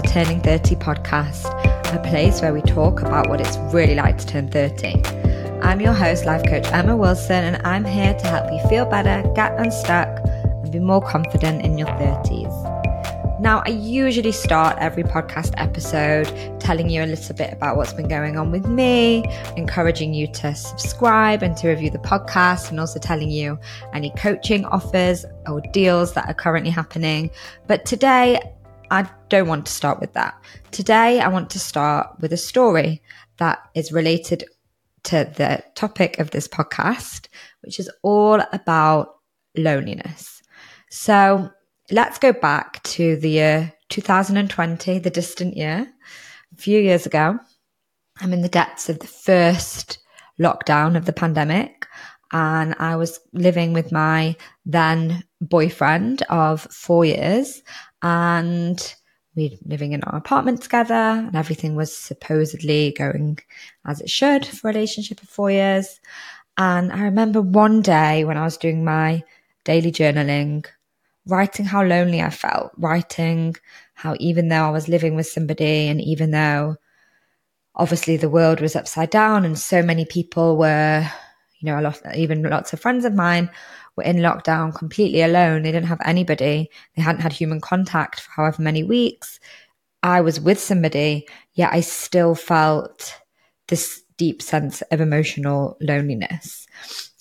the Turning 30 podcast, a place where we talk about what it's really like to turn 30. I'm your host, life coach Emma Wilson, and I'm here to help you feel better, get unstuck, and be more confident in your 30s. Now, I usually start every podcast episode telling you a little bit about what's been going on with me, encouraging you to subscribe and to review the podcast, and also telling you any coaching offers or deals that are currently happening. But today, I don't want to start with that. Today, I want to start with a story that is related to the topic of this podcast, which is all about loneliness. So let's go back to the year 2020, the distant year, a few years ago. I'm in the depths of the first lockdown of the pandemic, and I was living with my then boyfriend of four years and we were living in our apartment together and everything was supposedly going as it should for a relationship of four years. And I remember one day when I was doing my daily journaling, writing how lonely I felt, writing how even though I was living with somebody and even though obviously the world was upside down and so many people were, you know, a lot, even lots of friends of mine were in lockdown completely alone. They didn't have anybody. They hadn't had human contact for however many weeks. I was with somebody, yet I still felt this deep sense of emotional loneliness.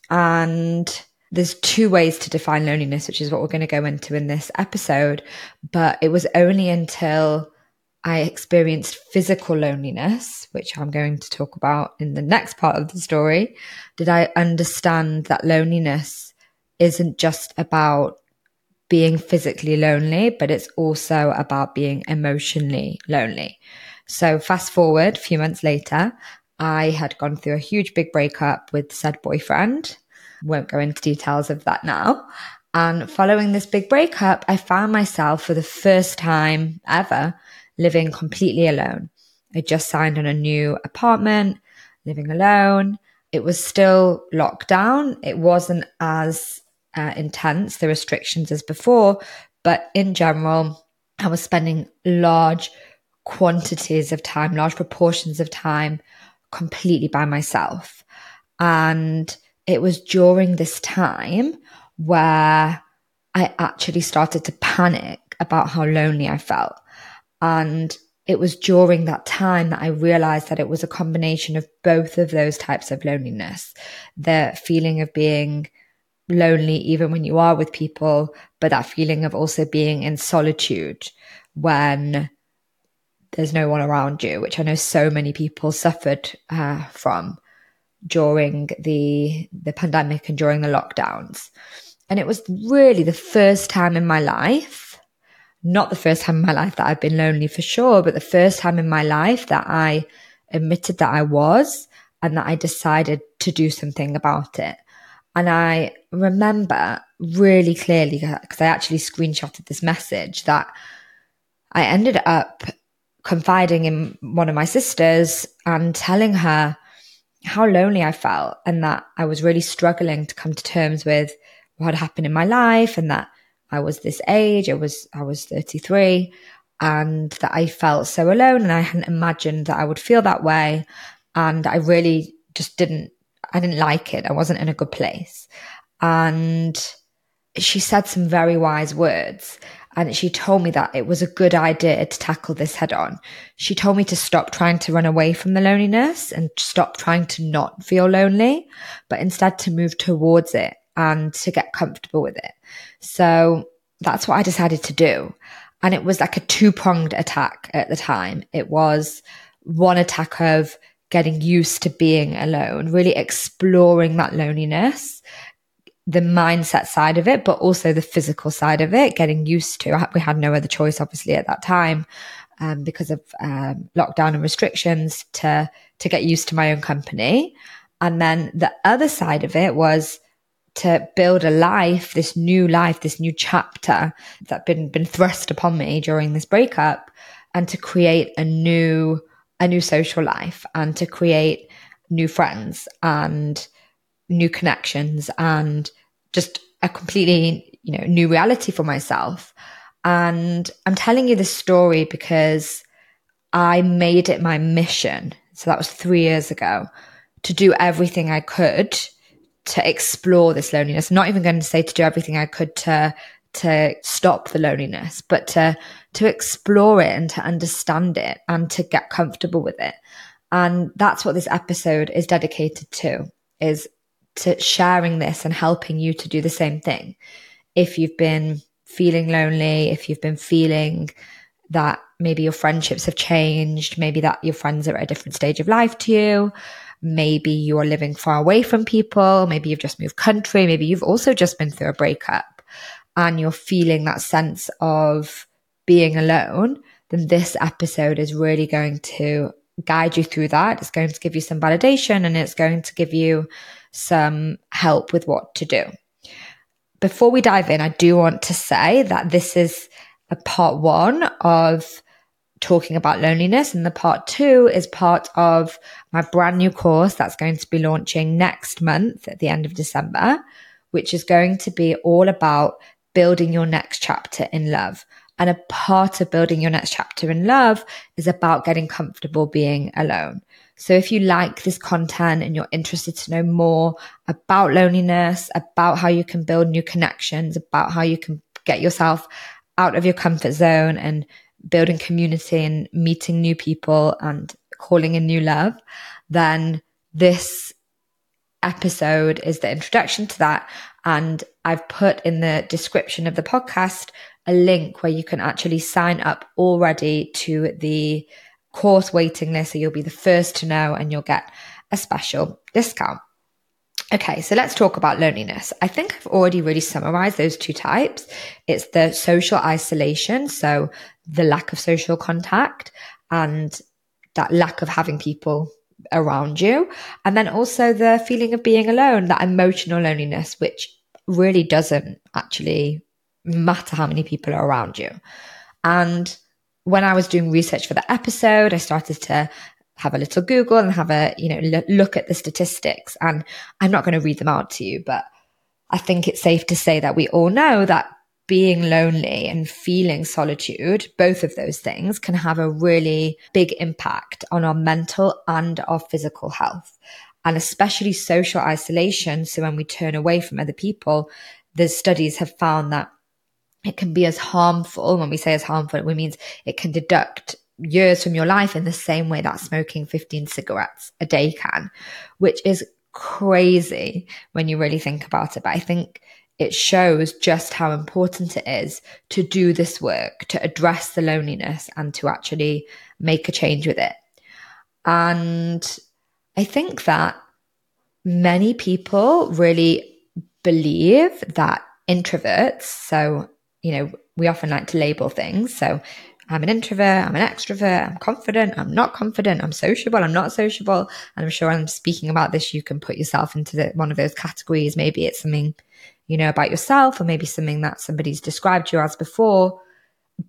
And there's two ways to define loneliness, which is what we're going to go into in this episode. But it was only until I experienced physical loneliness, which I'm going to talk about in the next part of the story, did I understand that loneliness isn't just about being physically lonely, but it's also about being emotionally lonely. So, fast forward a few months later, I had gone through a huge big breakup with said boyfriend. Won't go into details of that now. And following this big breakup, I found myself for the first time ever living completely alone. I just signed on a new apartment, living alone. It was still locked down. It wasn't as uh, intense, the restrictions as before. But in general, I was spending large quantities of time, large proportions of time completely by myself. And it was during this time where I actually started to panic about how lonely I felt. And it was during that time that I realized that it was a combination of both of those types of loneliness the feeling of being lonely even when you are with people, but that feeling of also being in solitude when there's no one around you, which I know so many people suffered uh, from during the the pandemic and during the lockdowns. And it was really the first time in my life, not the first time in my life that I've been lonely for sure, but the first time in my life that I admitted that I was and that I decided to do something about it. And I remember really clearly because I actually screenshotted this message that I ended up confiding in one of my sisters and telling her how lonely I felt and that I was really struggling to come to terms with what had happened in my life and that I was this age, I was I was 33 and that I felt so alone and I hadn't imagined that I would feel that way and I really just didn't I didn't like it. I wasn't in a good place. And she said some very wise words. And she told me that it was a good idea to tackle this head on. She told me to stop trying to run away from the loneliness and stop trying to not feel lonely, but instead to move towards it and to get comfortable with it. So that's what I decided to do. And it was like a two pronged attack at the time. It was one attack of getting used to being alone, really exploring that loneliness, the mindset side of it, but also the physical side of it, getting used to. We had no other choice, obviously, at that time. Um, because of um, lockdown and restrictions to to get used to my own company and then the other side of it was to build a life this new life this new chapter that been been thrust upon me during this breakup and to create a new a new social life and to create new friends and new connections and just a completely you know new reality for myself And I'm telling you this story because I made it my mission. So that was three years ago to do everything I could to explore this loneliness. I'm not even going to say to do everything I could to to stop the loneliness, but to to explore it and to understand it and to get comfortable with it. And that's what this episode is dedicated to is to sharing this and helping you to do the same thing. If you've been feeling lonely, if you've been feeling that maybe your friendships have changed, maybe that your friends are at a different stage of life to you, maybe you are living far away from people, maybe you've just moved country, maybe you've also just been through a breakup and you're feeling that sense of being alone, then this episode is really going to guide you through that. It's going to give you some validation and it's going to give you some help with what to do. Before we dive in, I do want to say that this is a part one of talking about loneliness. And the part two is part of my brand new course that's going to be launching next month at the end of December, which is going to be all about building your next chapter in love. And a part of building your next chapter in love is about getting comfortable being alone. So if you like this content and you're interested to know more about loneliness, about how you can build new connections, about how you can get yourself out of your comfort zone and building community and meeting new people and calling in new love, then this episode is the introduction to that. And I've put in the description of the podcast a link where you can actually sign up already to the course waiting list. So you'll be the first to know and you'll get a special discount. Okay, so let's talk about loneliness. I think I've already really summarized those two types. It's the social isolation, so the lack of social contact and that lack of having people around you. And then also the feeling of being alone, that emotional loneliness, which really doesn't actually matter how many people are around you. And when I was doing research for the episode, I started to have a little Google and have a, you know, look at the statistics. And I'm not going to read them out to you, but I think it's safe to say that we all know that being lonely and feeling solitude, both of those things can have a really big impact on our mental and our physical health. And especially social isolation. So when we turn away from other people, the studies have found that it can be as harmful. When we say as harmful, it means it can deduct years from your life in the same way that smoking 15 cigarettes a day can, which is crazy when you really think about it. But I think it shows just how important it is to do this work, to address the loneliness and to actually make a change with it. And I think that many people really believe that introverts, so you know, we often like to label things. So I'm an introvert, I'm an extrovert, I'm confident, I'm not confident, I'm sociable, I'm not sociable. And I'm sure I'm speaking about this, you can put yourself into the, one of those categories. Maybe it's something, you know, about yourself, or maybe something that somebody's described you as before.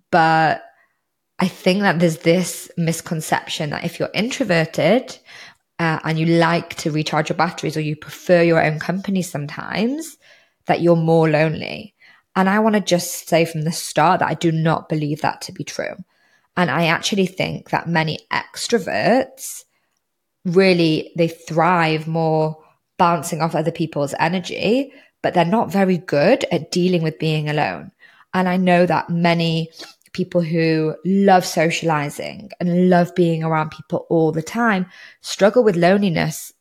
But I think that there's this misconception that if you're introverted uh, and you like to recharge your batteries or you prefer your own company sometimes, that you're more lonely. And I want to just say from the start that I do not believe that to be true. And I actually think that many extroverts really they thrive more bouncing off other people's energy, but they're not very good at dealing with being alone. And I know that many people who love socializing and love being around people all the time struggle with loneliness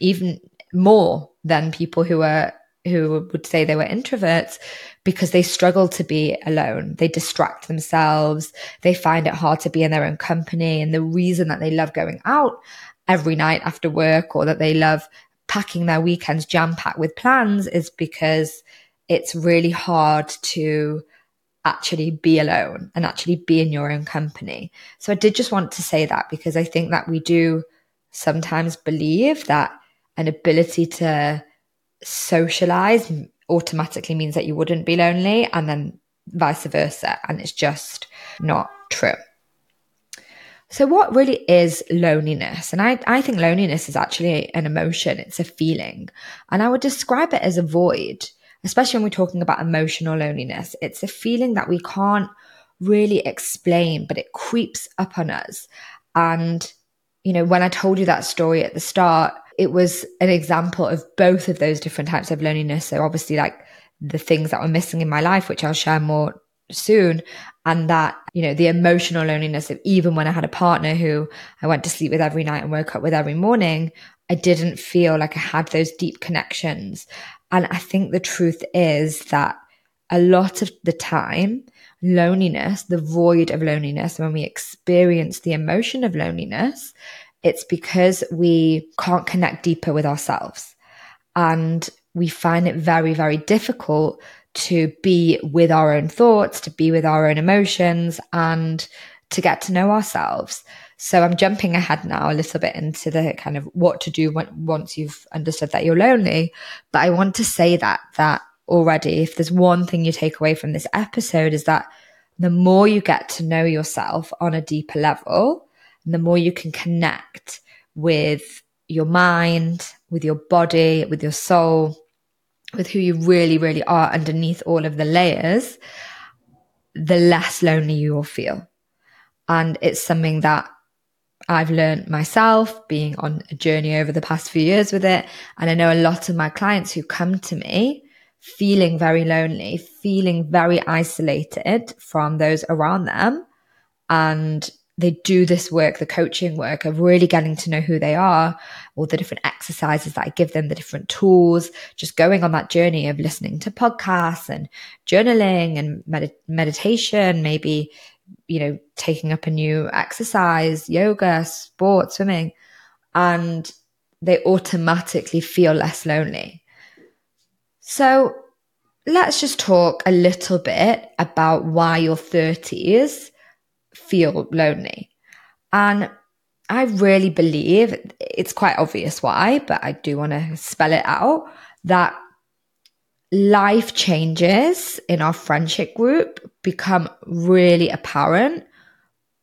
even more than people who are who would say they were introverts because they struggle to be alone. They distract themselves. They find it hard to be in their own company. And the reason that they love going out every night after work or that they love packing their weekends jam packed with plans is because it's really hard to actually be alone and actually be in your own company. So I did just want to say that because I think that we do sometimes believe that an ability to socialize automatically means that you wouldn't be lonely and then vice versa. And it's just not true. So, what really is loneliness? And I, I think loneliness is actually an emotion, it's a feeling. And I would describe it as a void, especially when we're talking about emotional loneliness, it's a feeling that we can't really explain, but it creeps up on us. And, you know, when I told you that story at the start, it was an example of both of those different types of loneliness. So obviously like the things that were missing in my life, which I'll share more soon. And that, you know, the emotional loneliness of even when I had a partner who I went to sleep with every night and woke up with every morning, I didn't feel like I had those deep connections. And I think the truth is that a lot of the time, loneliness, the void of loneliness, when we experience the emotion of loneliness, it's because we can't connect deeper with ourselves. And we find it very, very difficult to be with our own thoughts, to be with our own emotions, and to get to know ourselves. So I'm jumping ahead now a little bit into the kind of what to do when, once you've understood that you're lonely. But I want to say that, that already, if there's one thing you take away from this episode is that the more you get to know yourself on a deeper level, the more you can connect with your mind, with your body, with your soul, with who you really, really are underneath all of the layers, the less lonely you will feel. And it's something that I've learned myself being on a journey over the past few years with it. And I know a lot of my clients who come to me feeling very lonely, feeling very isolated from those around them. And they do this work, the coaching work of really getting to know who they are, all the different exercises that I give them, the different tools, just going on that journey of listening to podcasts and journaling and med- meditation, maybe, you know, taking up a new exercise, yoga, sport, swimming, and they automatically feel less lonely. So let's just talk a little bit about why your 30s feel lonely. And I really believe it's quite obvious why, but I do want to spell it out that life changes in our friendship group become really apparent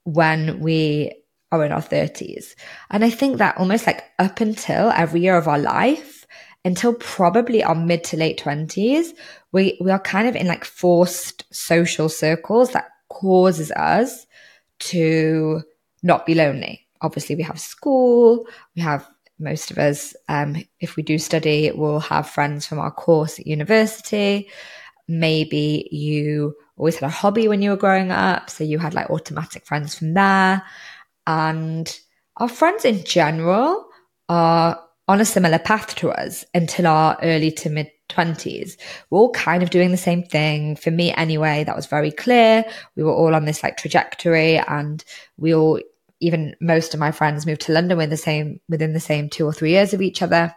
when we are in our 30s. And I think that almost like up until every year of our life, until probably our mid to late 20s, we, we are kind of in like forced social circles that causes us to not be lonely. Obviously, we have school, we have most of us, um, if we do study, we'll have friends from our course at university. Maybe you always had a hobby when you were growing up, so you had like automatic friends from there. And our friends in general are on a similar path to us until our early to mid 20s. We're all kind of doing the same thing. For me, anyway, that was very clear. We were all on this like trajectory and we all, even most of my friends moved to London with the same, within the same two or three years of each other.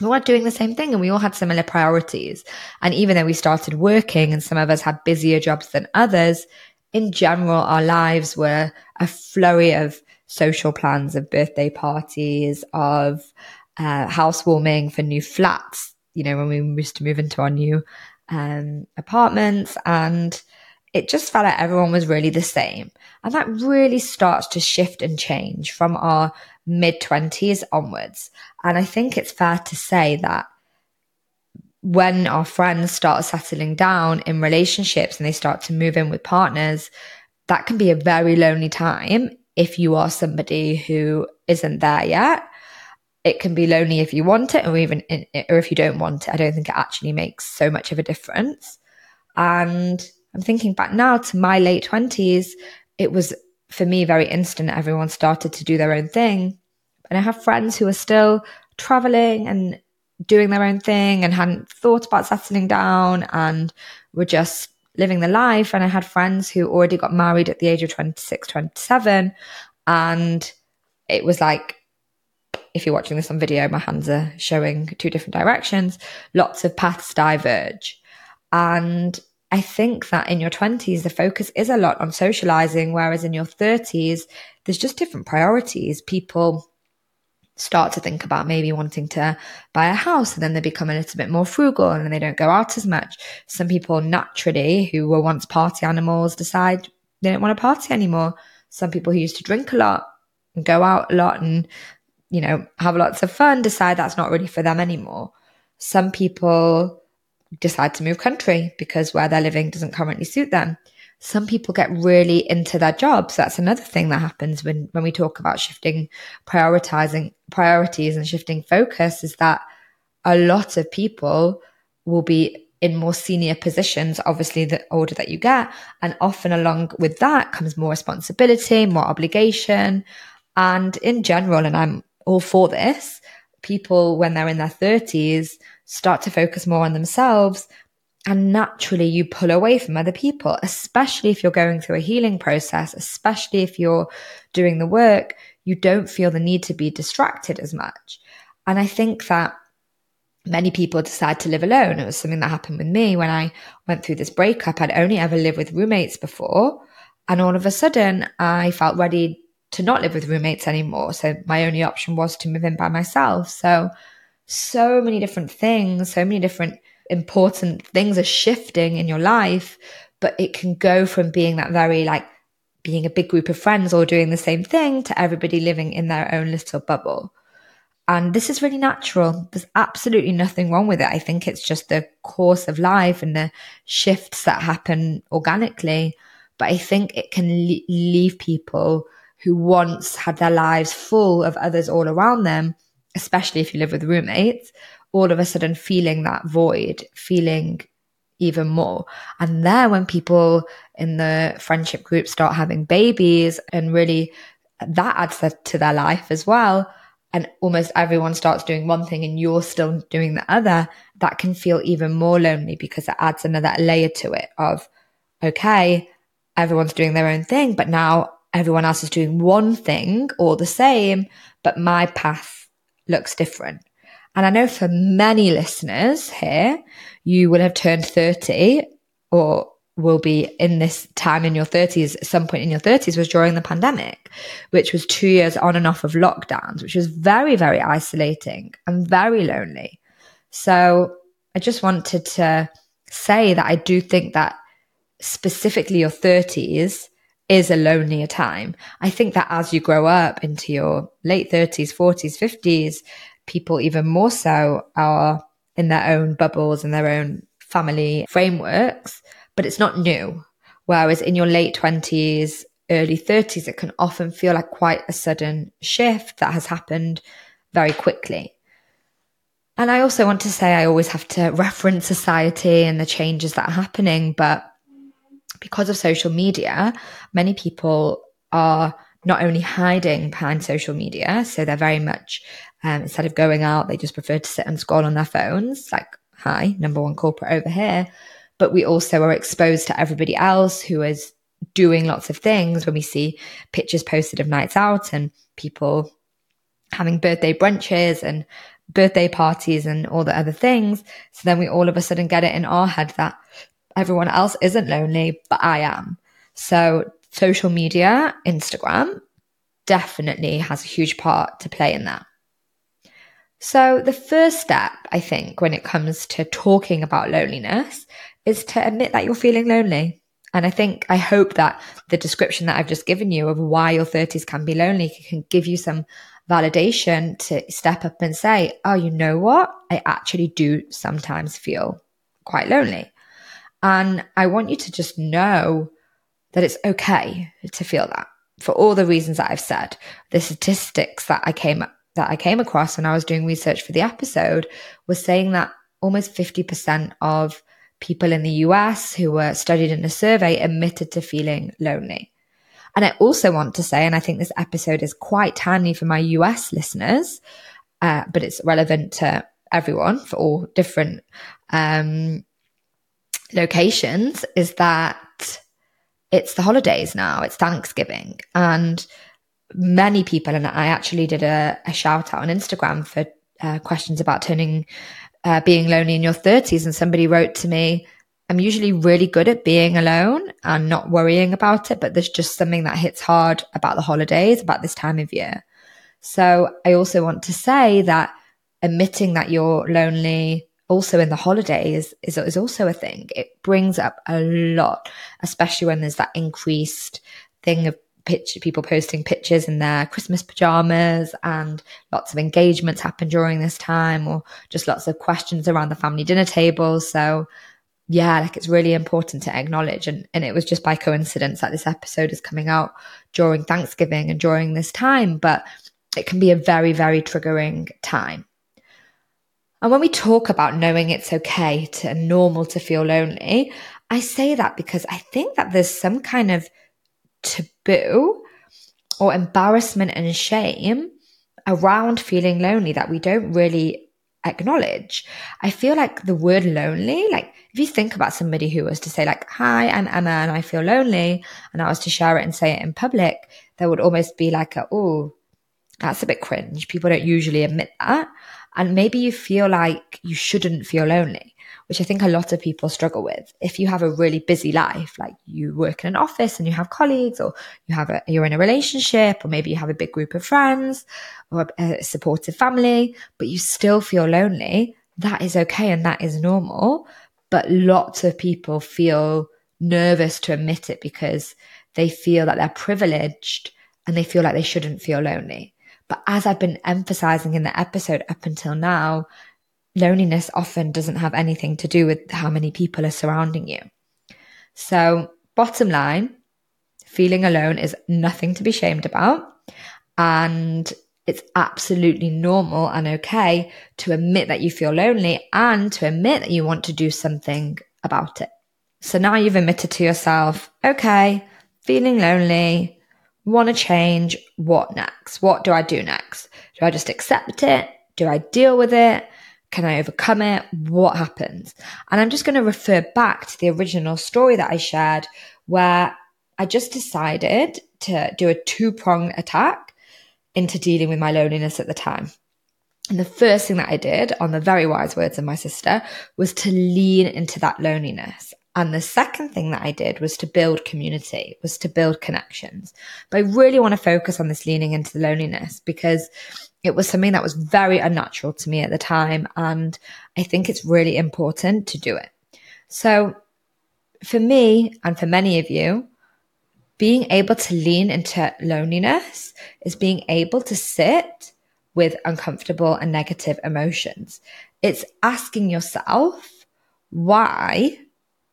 We were doing the same thing and we all had similar priorities. And even though we started working and some of us had busier jobs than others, in general, our lives were a flurry of social plans, of birthday parties, of uh, housewarming for new flats, you know, when we used to move into our new um, apartments and it just felt like everyone was really the same. And that really starts to shift and change from our mid 20s onwards. And I think it's fair to say that when our friends start settling down in relationships and they start to move in with partners, that can be a very lonely time if you are somebody who isn't there yet it can be lonely if you want it or even or if you don't want it. I don't think it actually makes so much of a difference. And I'm thinking back now to my late 20s, it was for me very instant. Everyone started to do their own thing. And I have friends who are still traveling and doing their own thing and hadn't thought about settling down and were just living the life. And I had friends who already got married at the age of 26, 27. And it was like if you're watching this on video, my hands are showing two different directions. Lots of paths diverge. And I think that in your 20s, the focus is a lot on socializing, whereas in your 30s, there's just different priorities. People start to think about maybe wanting to buy a house and then they become a little bit more frugal and they don't go out as much. Some people naturally, who were once party animals, decide they don't want to party anymore. Some people who used to drink a lot and go out a lot and you know, have lots of fun, decide that's not really for them anymore. Some people decide to move country because where they're living doesn't currently suit them. Some people get really into their jobs. That's another thing that happens when, when we talk about shifting, prioritizing priorities and shifting focus is that a lot of people will be in more senior positions, obviously, the older that you get. And often along with that comes more responsibility, more obligation. And in general, and I'm all for this, people, when they're in their 30s, start to focus more on themselves. And naturally, you pull away from other people, especially if you're going through a healing process, especially if you're doing the work, you don't feel the need to be distracted as much. And I think that many people decide to live alone. It was something that happened with me when I went through this breakup. I'd only ever lived with roommates before. And all of a sudden, I felt ready to not live with roommates anymore. So my only option was to move in by myself. So, so many different things, so many different important things are shifting in your life, but it can go from being that very like being a big group of friends all doing the same thing to everybody living in their own little bubble. And this is really natural. There's absolutely nothing wrong with it. I think it's just the course of life and the shifts that happen organically. But I think it can le- leave people who once had their lives full of others all around them, especially if you live with roommates, all of a sudden feeling that void, feeling even more. And then when people in the friendship group start having babies and really that adds to their life as well and almost everyone starts doing one thing and you're still doing the other, that can feel even more lonely because it adds another layer to it of, okay, everyone's doing their own thing, but now everyone else is doing one thing or the same, but my path looks different. And I know for many listeners here, you will have turned 30 or will be in this time in your 30s, at some point in your 30s was during the pandemic, which was two years on and off of lockdowns, which was very, very isolating and very lonely. So I just wanted to say that I do think that specifically your 30s is a lonelier time. I think that as you grow up into your late 30s, 40s, 50s, people even more so are in their own bubbles and their own family frameworks but it's not new. Whereas in your late 20s, early 30s, it can often feel like quite a sudden shift that has happened very quickly. And I also want to say I always have to reference society and the changes that are happening, but because of social media, many people are not only hiding behind social media, so they're very much, um, instead of going out, they just prefer to sit and scroll on their phones, like, hi, number one corporate over here but we also are exposed to everybody else who is doing lots of things when we see pictures posted of nights out and people having birthday brunches and birthday parties and all the other things. So then we all of a sudden get it in our head that everyone else isn't lonely, but I am. So social media, Instagram definitely has a huge part to play in that. So the first step, I think, when it comes to talking about loneliness is to admit that you're feeling lonely. And I think, I hope that the description that I've just given you of why your 30s can be lonely can give you some validation to step up and say, oh, you know what? I actually do sometimes feel quite lonely. And I want you to just know that it's okay to feel that for all the reasons that I've said. The statistics that I came that I came across when I was doing research for the episode was saying that almost 50% of people in the US who were studied in a survey admitted to feeling lonely. And I also want to say, and I think this episode is quite timely for my US listeners, uh, but it's relevant to everyone for all different um, locations, is that it's the holidays now, it's Thanksgiving. And many people, and I actually did a, a shout out on Instagram for uh, questions about turning uh, being lonely in your 30s and somebody wrote to me, I'm usually really good at being alone and not worrying about it, but there's just something that hits hard about the holidays, about this time of year. So I also want to say that admitting that you're lonely also in the holidays is, is also a thing. It brings up a lot, especially when there's that increased thing of people posting pictures in their Christmas pajamas and lots of engagements happen during this time or just lots of questions around the family dinner table. So yeah, like it's really important to acknowledge. And, and it was just by coincidence that this episode is coming out during Thanksgiving and during this time, but it can be a very, very triggering time. And when we talk about knowing it's okay to normal to feel lonely, I say that because I think that there's some kind of taboo or embarrassment and shame around feeling lonely that we don't really acknowledge. I feel like the word lonely, like if you think about somebody who was to say like, hi, I'm Emma and I feel lonely, and I was to share it and say it in public, there would almost be like a, oh, that's a bit cringe. People don't usually admit that. And maybe you feel like you shouldn't feel lonely which I think a lot of people struggle with. If you have a really busy life, like you work in an office and you have colleagues or you have a, you're in a relationship or maybe you have a big group of friends or a, supportive family, but you still feel lonely, that is okay and that is normal. But lots of people feel nervous to admit it because they feel that they're privileged and they feel like they shouldn't feel lonely. But as I've been emphasizing in the episode up until now, loneliness often doesn't have anything to do with how many people are surrounding you. So, bottom line, feeling alone is nothing to be shamed about. And it's absolutely normal and okay to admit that you feel lonely and to admit that you want to do something about it. So now you've admitted to yourself, okay, feeling lonely, want to change. What next? What do I do next? Do I just accept it? Do I deal with it? Can I overcome it? What happens? And I'm just going to refer back to the original story that I shared where I just decided to do a two prong attack into dealing with my loneliness at the time. And the first thing that I did, on the very wise words of my sister, was to lean into that loneliness. And the second thing that I did was to build community, was to build connections. But I really want to focus on this leaning into the loneliness because it was something that was very unnatural to me at the time. And I think it's really important to do it. So for me and for many of you, being able to lean into loneliness is being able to sit with uncomfortable and negative emotions. It's asking yourself why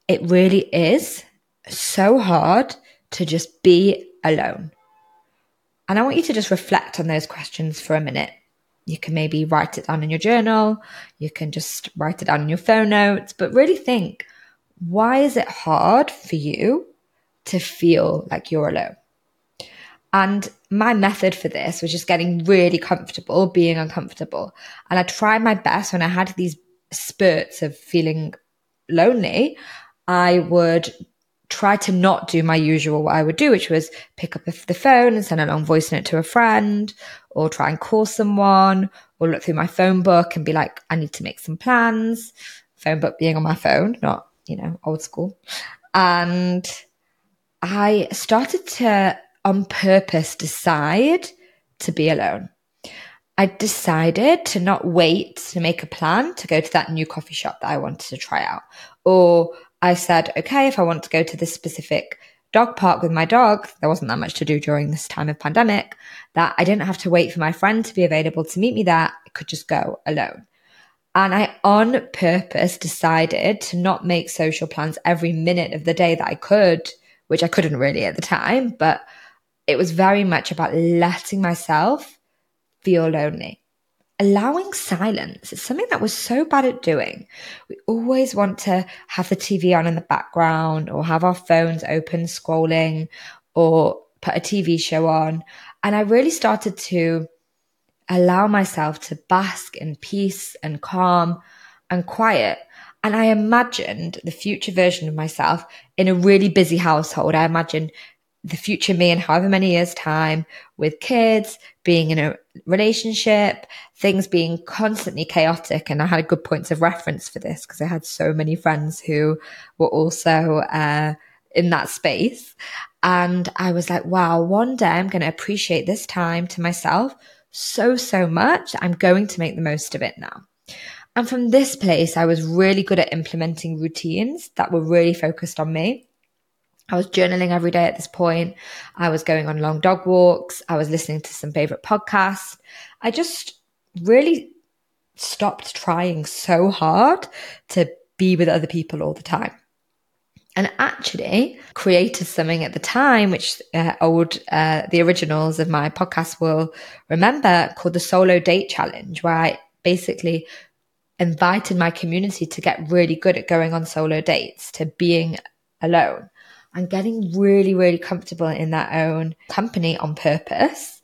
it really is so hard to just be alone. And I want you to just reflect on those questions for a minute. You can maybe write it down in your journal. You can just write it down in your phone notes, but really think, why is it hard for you to feel like you're alone? And my method for this was just getting really comfortable being uncomfortable. And I tried my best when I had these spurts of feeling lonely. I would try to not do my usual what I would do, which was pick up the phone and send a long voice note to a friend or try and call someone or look through my phone book and be like, I need to make some plans. Phone book being on my phone, not, you know, old school. And I started to on purpose decide to be alone. I decided to not wait to make a plan to go to that new coffee shop that I wanted to try out or I said, okay, if I want to go to this specific dog park with my dog, there wasn't that much to do during this time of pandemic, that I didn't have to wait for my friend to be available to meet me there. I could just go alone. And I on purpose decided to not make social plans every minute of the day that I could, which I couldn't really at the time, but it was very much about letting myself feel lonely allowing silence is something that we're so bad at doing. We always want to have the TV on in the background or have our phones open scrolling or put a TV show on. And I really started to allow myself to bask in peace and calm and quiet. And I imagined the future version of myself in a really busy household. I imagined the future me in however many years' time with kids, being in a relationship, things being constantly chaotic. And I had good points of reference for this because I had so many friends who were also uh, in that space. And I was like, wow, one day I'm going to appreciate this time to myself so, so much. I'm going to make the most of it now. And from this place, I was really good at implementing routines that were really focused on me. I was journaling every day at this point. I was going on long dog walks. I was listening to some favorite podcasts. I just really stopped trying so hard to be with other people all the time. And actually created something at the time, which uh, old, uh, the originals of my podcast will remember called the solo date challenge, where I basically invited my community to get really good at going on solo dates, to being alone and getting really, really comfortable in their own company on purpose.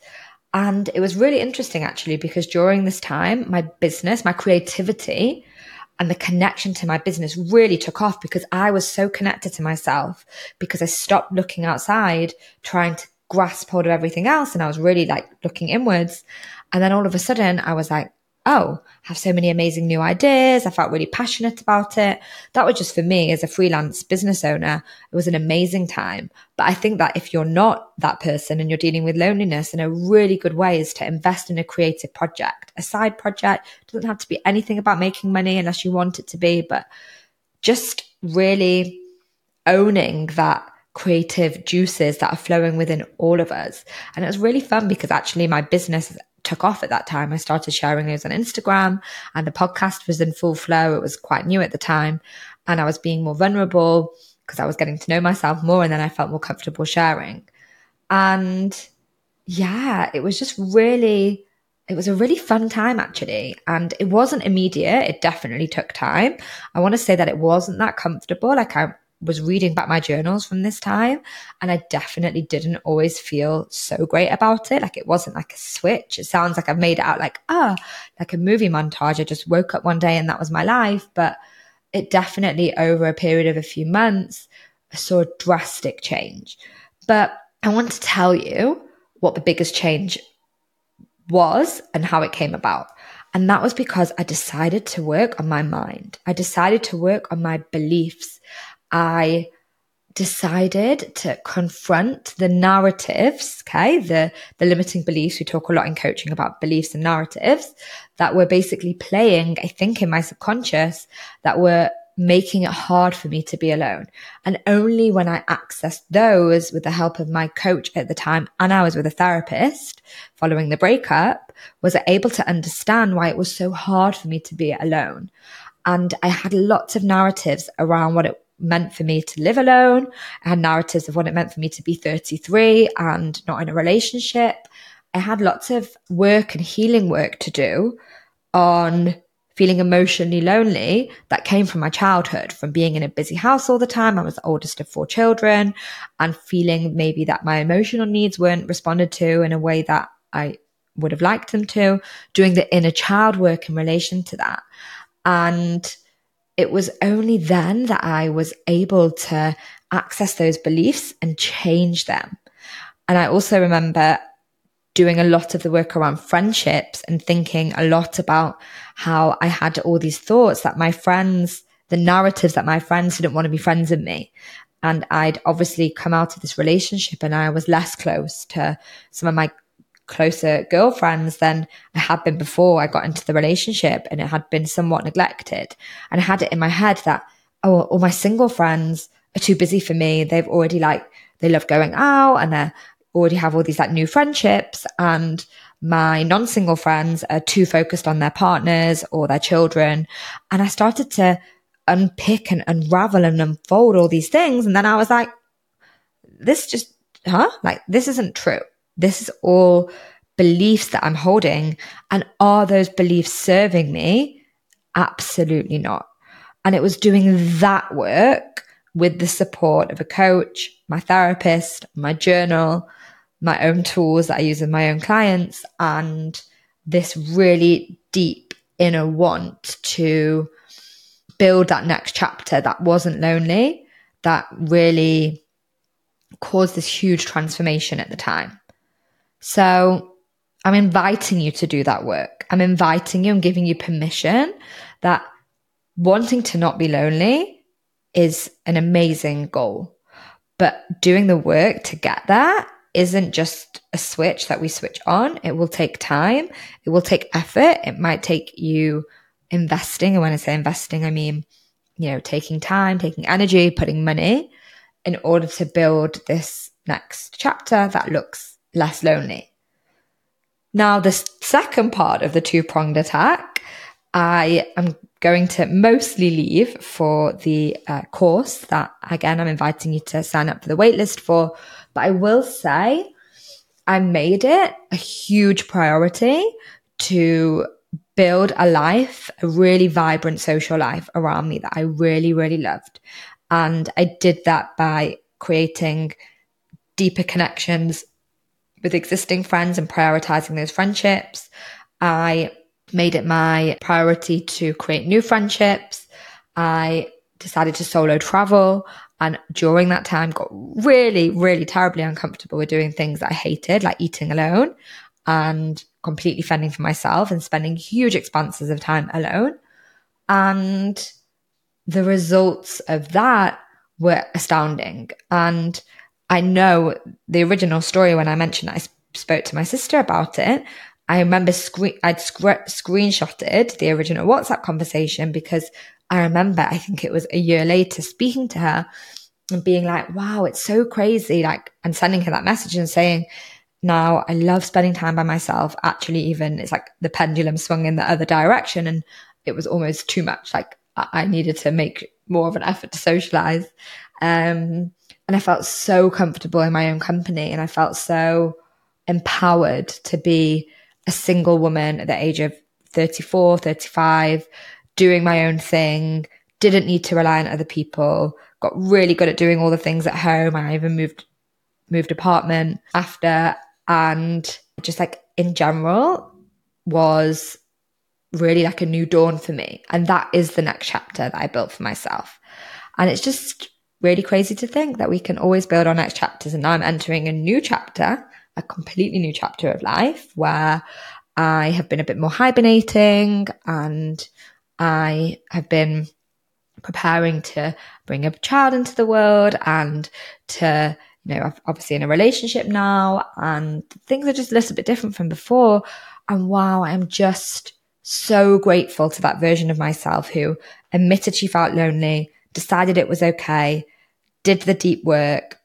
And it was really interesting actually, because during this time, my business, my creativity, and the connection to my business really took off because I was so connected to myself because I stopped looking outside, trying to grasp hold of everything else. And I was really like looking inwards. And then all of a sudden I was like, oh, I have so many amazing new ideas. I felt really passionate about it. That was just for me as a freelance business owner. It was an amazing time. But I think that if you're not that person and you're dealing with loneliness, then a really good way is to invest in a creative project, a side project. It doesn't have to be anything about making money unless you want it to be, but just really owning that creative juices that are flowing within all of us. And it was really fun because actually my business took off at that time. I started sharing those on Instagram and the podcast was in full flow. It was quite new at the time and I was being more vulnerable because I was getting to know myself more and then I felt more comfortable sharing. And yeah, it was just really, it was a really fun time actually. And it wasn't immediate. It definitely took time. I want to say that it wasn't that comfortable. Like I was reading back my journals from this time and I definitely didn't always feel so great about it. Like it wasn't like a switch. It sounds like I've made it out like, ah, oh, like a movie montage. I just woke up one day and that was my life. But it definitely over a period of a few months, I saw a drastic change. But I want to tell you what the biggest change was and how it came about. And that was because I decided to work on my mind. I decided to work on my beliefs. I decided to confront the narratives, okay, the, the limiting beliefs. We talk a lot in coaching about beliefs and narratives that were basically playing, I think, in my subconscious that were making it hard for me to be alone. And only when I accessed those with the help of my coach at the time, and I was with a therapist following the breakup, was I able to understand why it was so hard for me to be alone. And I had lots of narratives around what it meant for me to live alone. I had narratives of what it meant for me to be 33 and not in a relationship. I had lots of work and healing work to do on feeling emotionally lonely that came from my childhood, from being in a busy house all the time. I was the oldest of four children and feeling maybe that my emotional needs weren't responded to in a way that I would have liked them to, doing the inner child work in relation to that. And it was only then that I was able to access those beliefs and change them. And I also remember doing a lot of the work around friendships and thinking a lot about how I had all these thoughts that my friends, the narratives that my friends didn't want to be friends with me. And I'd obviously come out of this relationship and I was less close to some of my closer girlfriends than I had been before I got into the relationship and it had been somewhat neglected. And I had it in my head that, oh, all my single friends are too busy for me. They've already like, they love going out and they already have all these like new friendships and my non-single friends are too focused on their partners or their children. And I started to unpick and unravel and unfold all these things. And then I was like, this just, huh? Like this isn't true. This is all beliefs that I'm holding. And are those beliefs serving me? Absolutely not. And it was doing that work with the support of a coach, my therapist, my journal, my own tools that I use with my own clients, and this really deep inner want to build that next chapter that wasn't lonely, that really caused this huge transformation at the time. So I'm inviting you to do that work. I'm inviting you and giving you permission that wanting to not be lonely is an amazing goal. But doing the work to get there isn't just a switch that we switch on. It will take time. It will take effort. It might take you investing. And when I say investing, I mean, you know, taking time, taking energy, putting money in order to build this next chapter that looks less lonely. Now, the second part of the two pronged attack, I am going to mostly leave for the uh, course that, again, I'm inviting you to sign up for the waitlist for. But I will say, I made it a huge priority to build a life, a really vibrant social life around me that I really, really loved. And I did that by creating deeper connections with existing friends and prioritizing those friendships. I made it my priority to create new friendships. I decided to solo travel. And during that time, got really, really terribly uncomfortable with doing things that I hated, like eating alone and completely fending for myself and spending huge expanses of time alone. And the results of that were astounding. And I know the original story when I mentioned I spoke to my sister about it. I remember screen I'd sc- screenshotted the original WhatsApp conversation because I remember I think it was a year later speaking to her and being like, "Wow, it's so crazy!" Like, and sending her that message and saying, "Now I love spending time by myself." Actually, even it's like the pendulum swung in the other direction, and it was almost too much. Like I needed to make more of an effort to socialize. Um, and I felt so comfortable in my own company and I felt so empowered to be a single woman at the age of 34, 35, doing my own thing, didn't need to rely on other people, got really good at doing all the things at home. I even moved, moved apartment after and just like in general was really like a new dawn for me. And that is the next chapter that I built for myself. And it's just really crazy to think that we can always build our next chapters. And now I'm entering a new chapter, a completely new chapter of life where I have been a bit more hibernating and I have been preparing to bring a child into the world and to, you know, obviously in a relationship now and things are just a little bit different from before. And wow, I'm just so grateful to that version of myself who admitted she felt lonely, decided it was okay, did the deep work,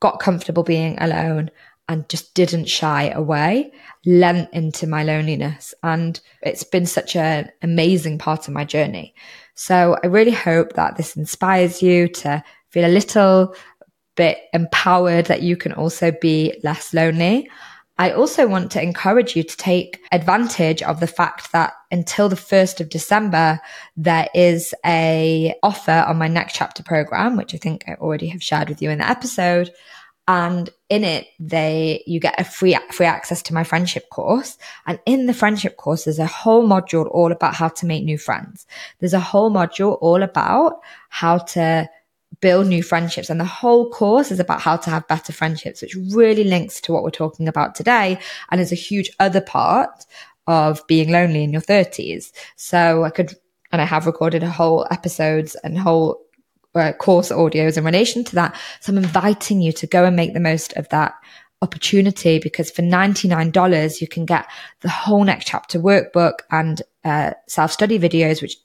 got comfortable being alone, and just didn't shy away, lent into my loneliness. And it's been such an amazing part of my journey. So I really hope that this inspires you to feel a little bit empowered that you can also be less lonely. I also want to encourage you to take advantage of the fact that until the 1st of December, there is a offer on my next chapter program, which I think I already have shared with you in the episode. And in it, they, you get a free, free access to my friendship course. And in the friendship course, there's a whole module all about how to make new friends. There's a whole module all about how to build new friendships. And the whole course is about how to have better friendships, which really links to what we're talking about today and is a huge other part of being lonely in your 30s. So I could, and I have recorded a whole episodes and whole uh, course audios in relation to that. So I'm inviting you to go and make the most of that opportunity because for $99 you can get the whole next chapter workbook and uh, self-study videos which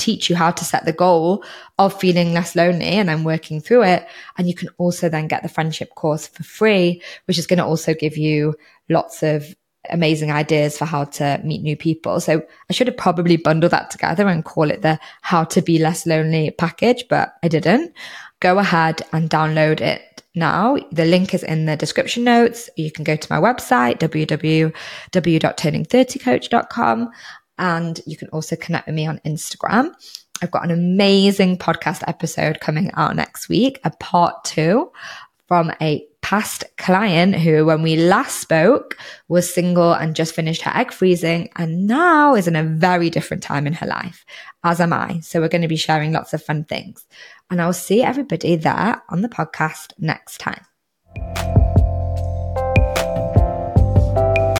teach you how to set the goal of feeling less lonely and I'm working through it. And you can also then get the friendship course for free, which is going to also give you lots of amazing ideas for how to meet new people. So I should have probably bundled that together and call it the how to be less lonely package, but I didn't. Go ahead and download it now. The link is in the description notes. You can go to my website, www.turning30coach.com and you can also connect with me on Instagram. I've got an amazing podcast episode coming out next week, a part two from a past client who, when we last spoke, was single and just finished her egg freezing and now is in a very different time in her life, as am I. So we're going to be sharing lots of fun things. And I'll see everybody there on the podcast next time.